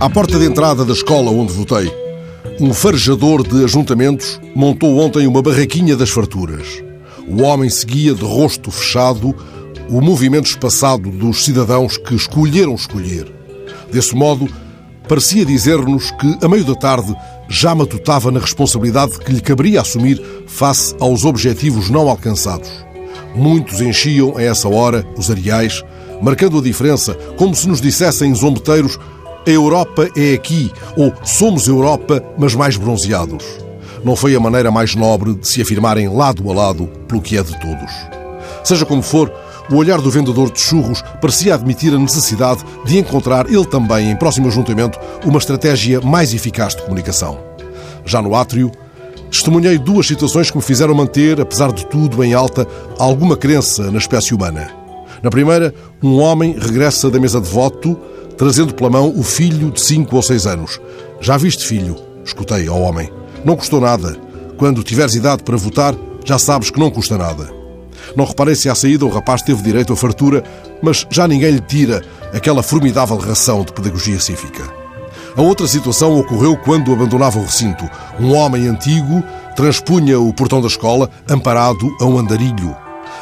À porta de entrada da escola onde votei, um farejador de ajuntamentos montou ontem uma barraquinha das farturas. O homem seguia de rosto fechado o movimento espaçado dos cidadãos que escolheram escolher. Desse modo, parecia dizer-nos que, a meio da tarde, já matutava na responsabilidade que lhe caberia assumir face aos objetivos não alcançados. Muitos enchiam, a essa hora, os areais, marcando a diferença, como se nos dissessem zombeteiros a Europa é aqui, ou somos Europa, mas mais bronzeados. Não foi a maneira mais nobre de se afirmarem lado a lado pelo que é de todos. Seja como for, o olhar do vendedor de churros parecia admitir a necessidade de encontrar ele também, em próximo ajuntamento, uma estratégia mais eficaz de comunicação. Já no átrio, testemunhei duas situações que me fizeram manter, apesar de tudo, em alta, alguma crença na espécie humana. Na primeira, um homem regressa da mesa de voto trazendo pela mão o filho de cinco ou seis anos. Já viste, filho? Escutei ao homem. Não custou nada. Quando tiveres idade para votar, já sabes que não custa nada. Não reparei se à saída o rapaz teve direito à fartura, mas já ninguém lhe tira aquela formidável ração de pedagogia cívica. A outra situação ocorreu quando abandonava o recinto. Um homem antigo transpunha o portão da escola, amparado a um andarilho.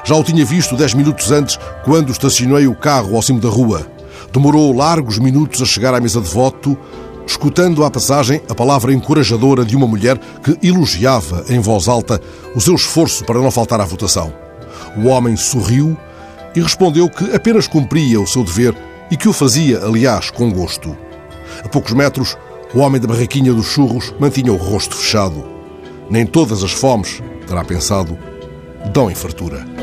Já o tinha visto dez minutos antes, quando estacionei o carro ao cimo da rua. Demorou largos minutos a chegar à mesa de voto, escutando à passagem a palavra encorajadora de uma mulher que elogiava em voz alta o seu esforço para não faltar à votação. O homem sorriu e respondeu que apenas cumpria o seu dever e que o fazia, aliás, com gosto. A poucos metros, o homem da barraquinha dos churros mantinha o rosto fechado. Nem todas as fomes, terá pensado, dão em fartura.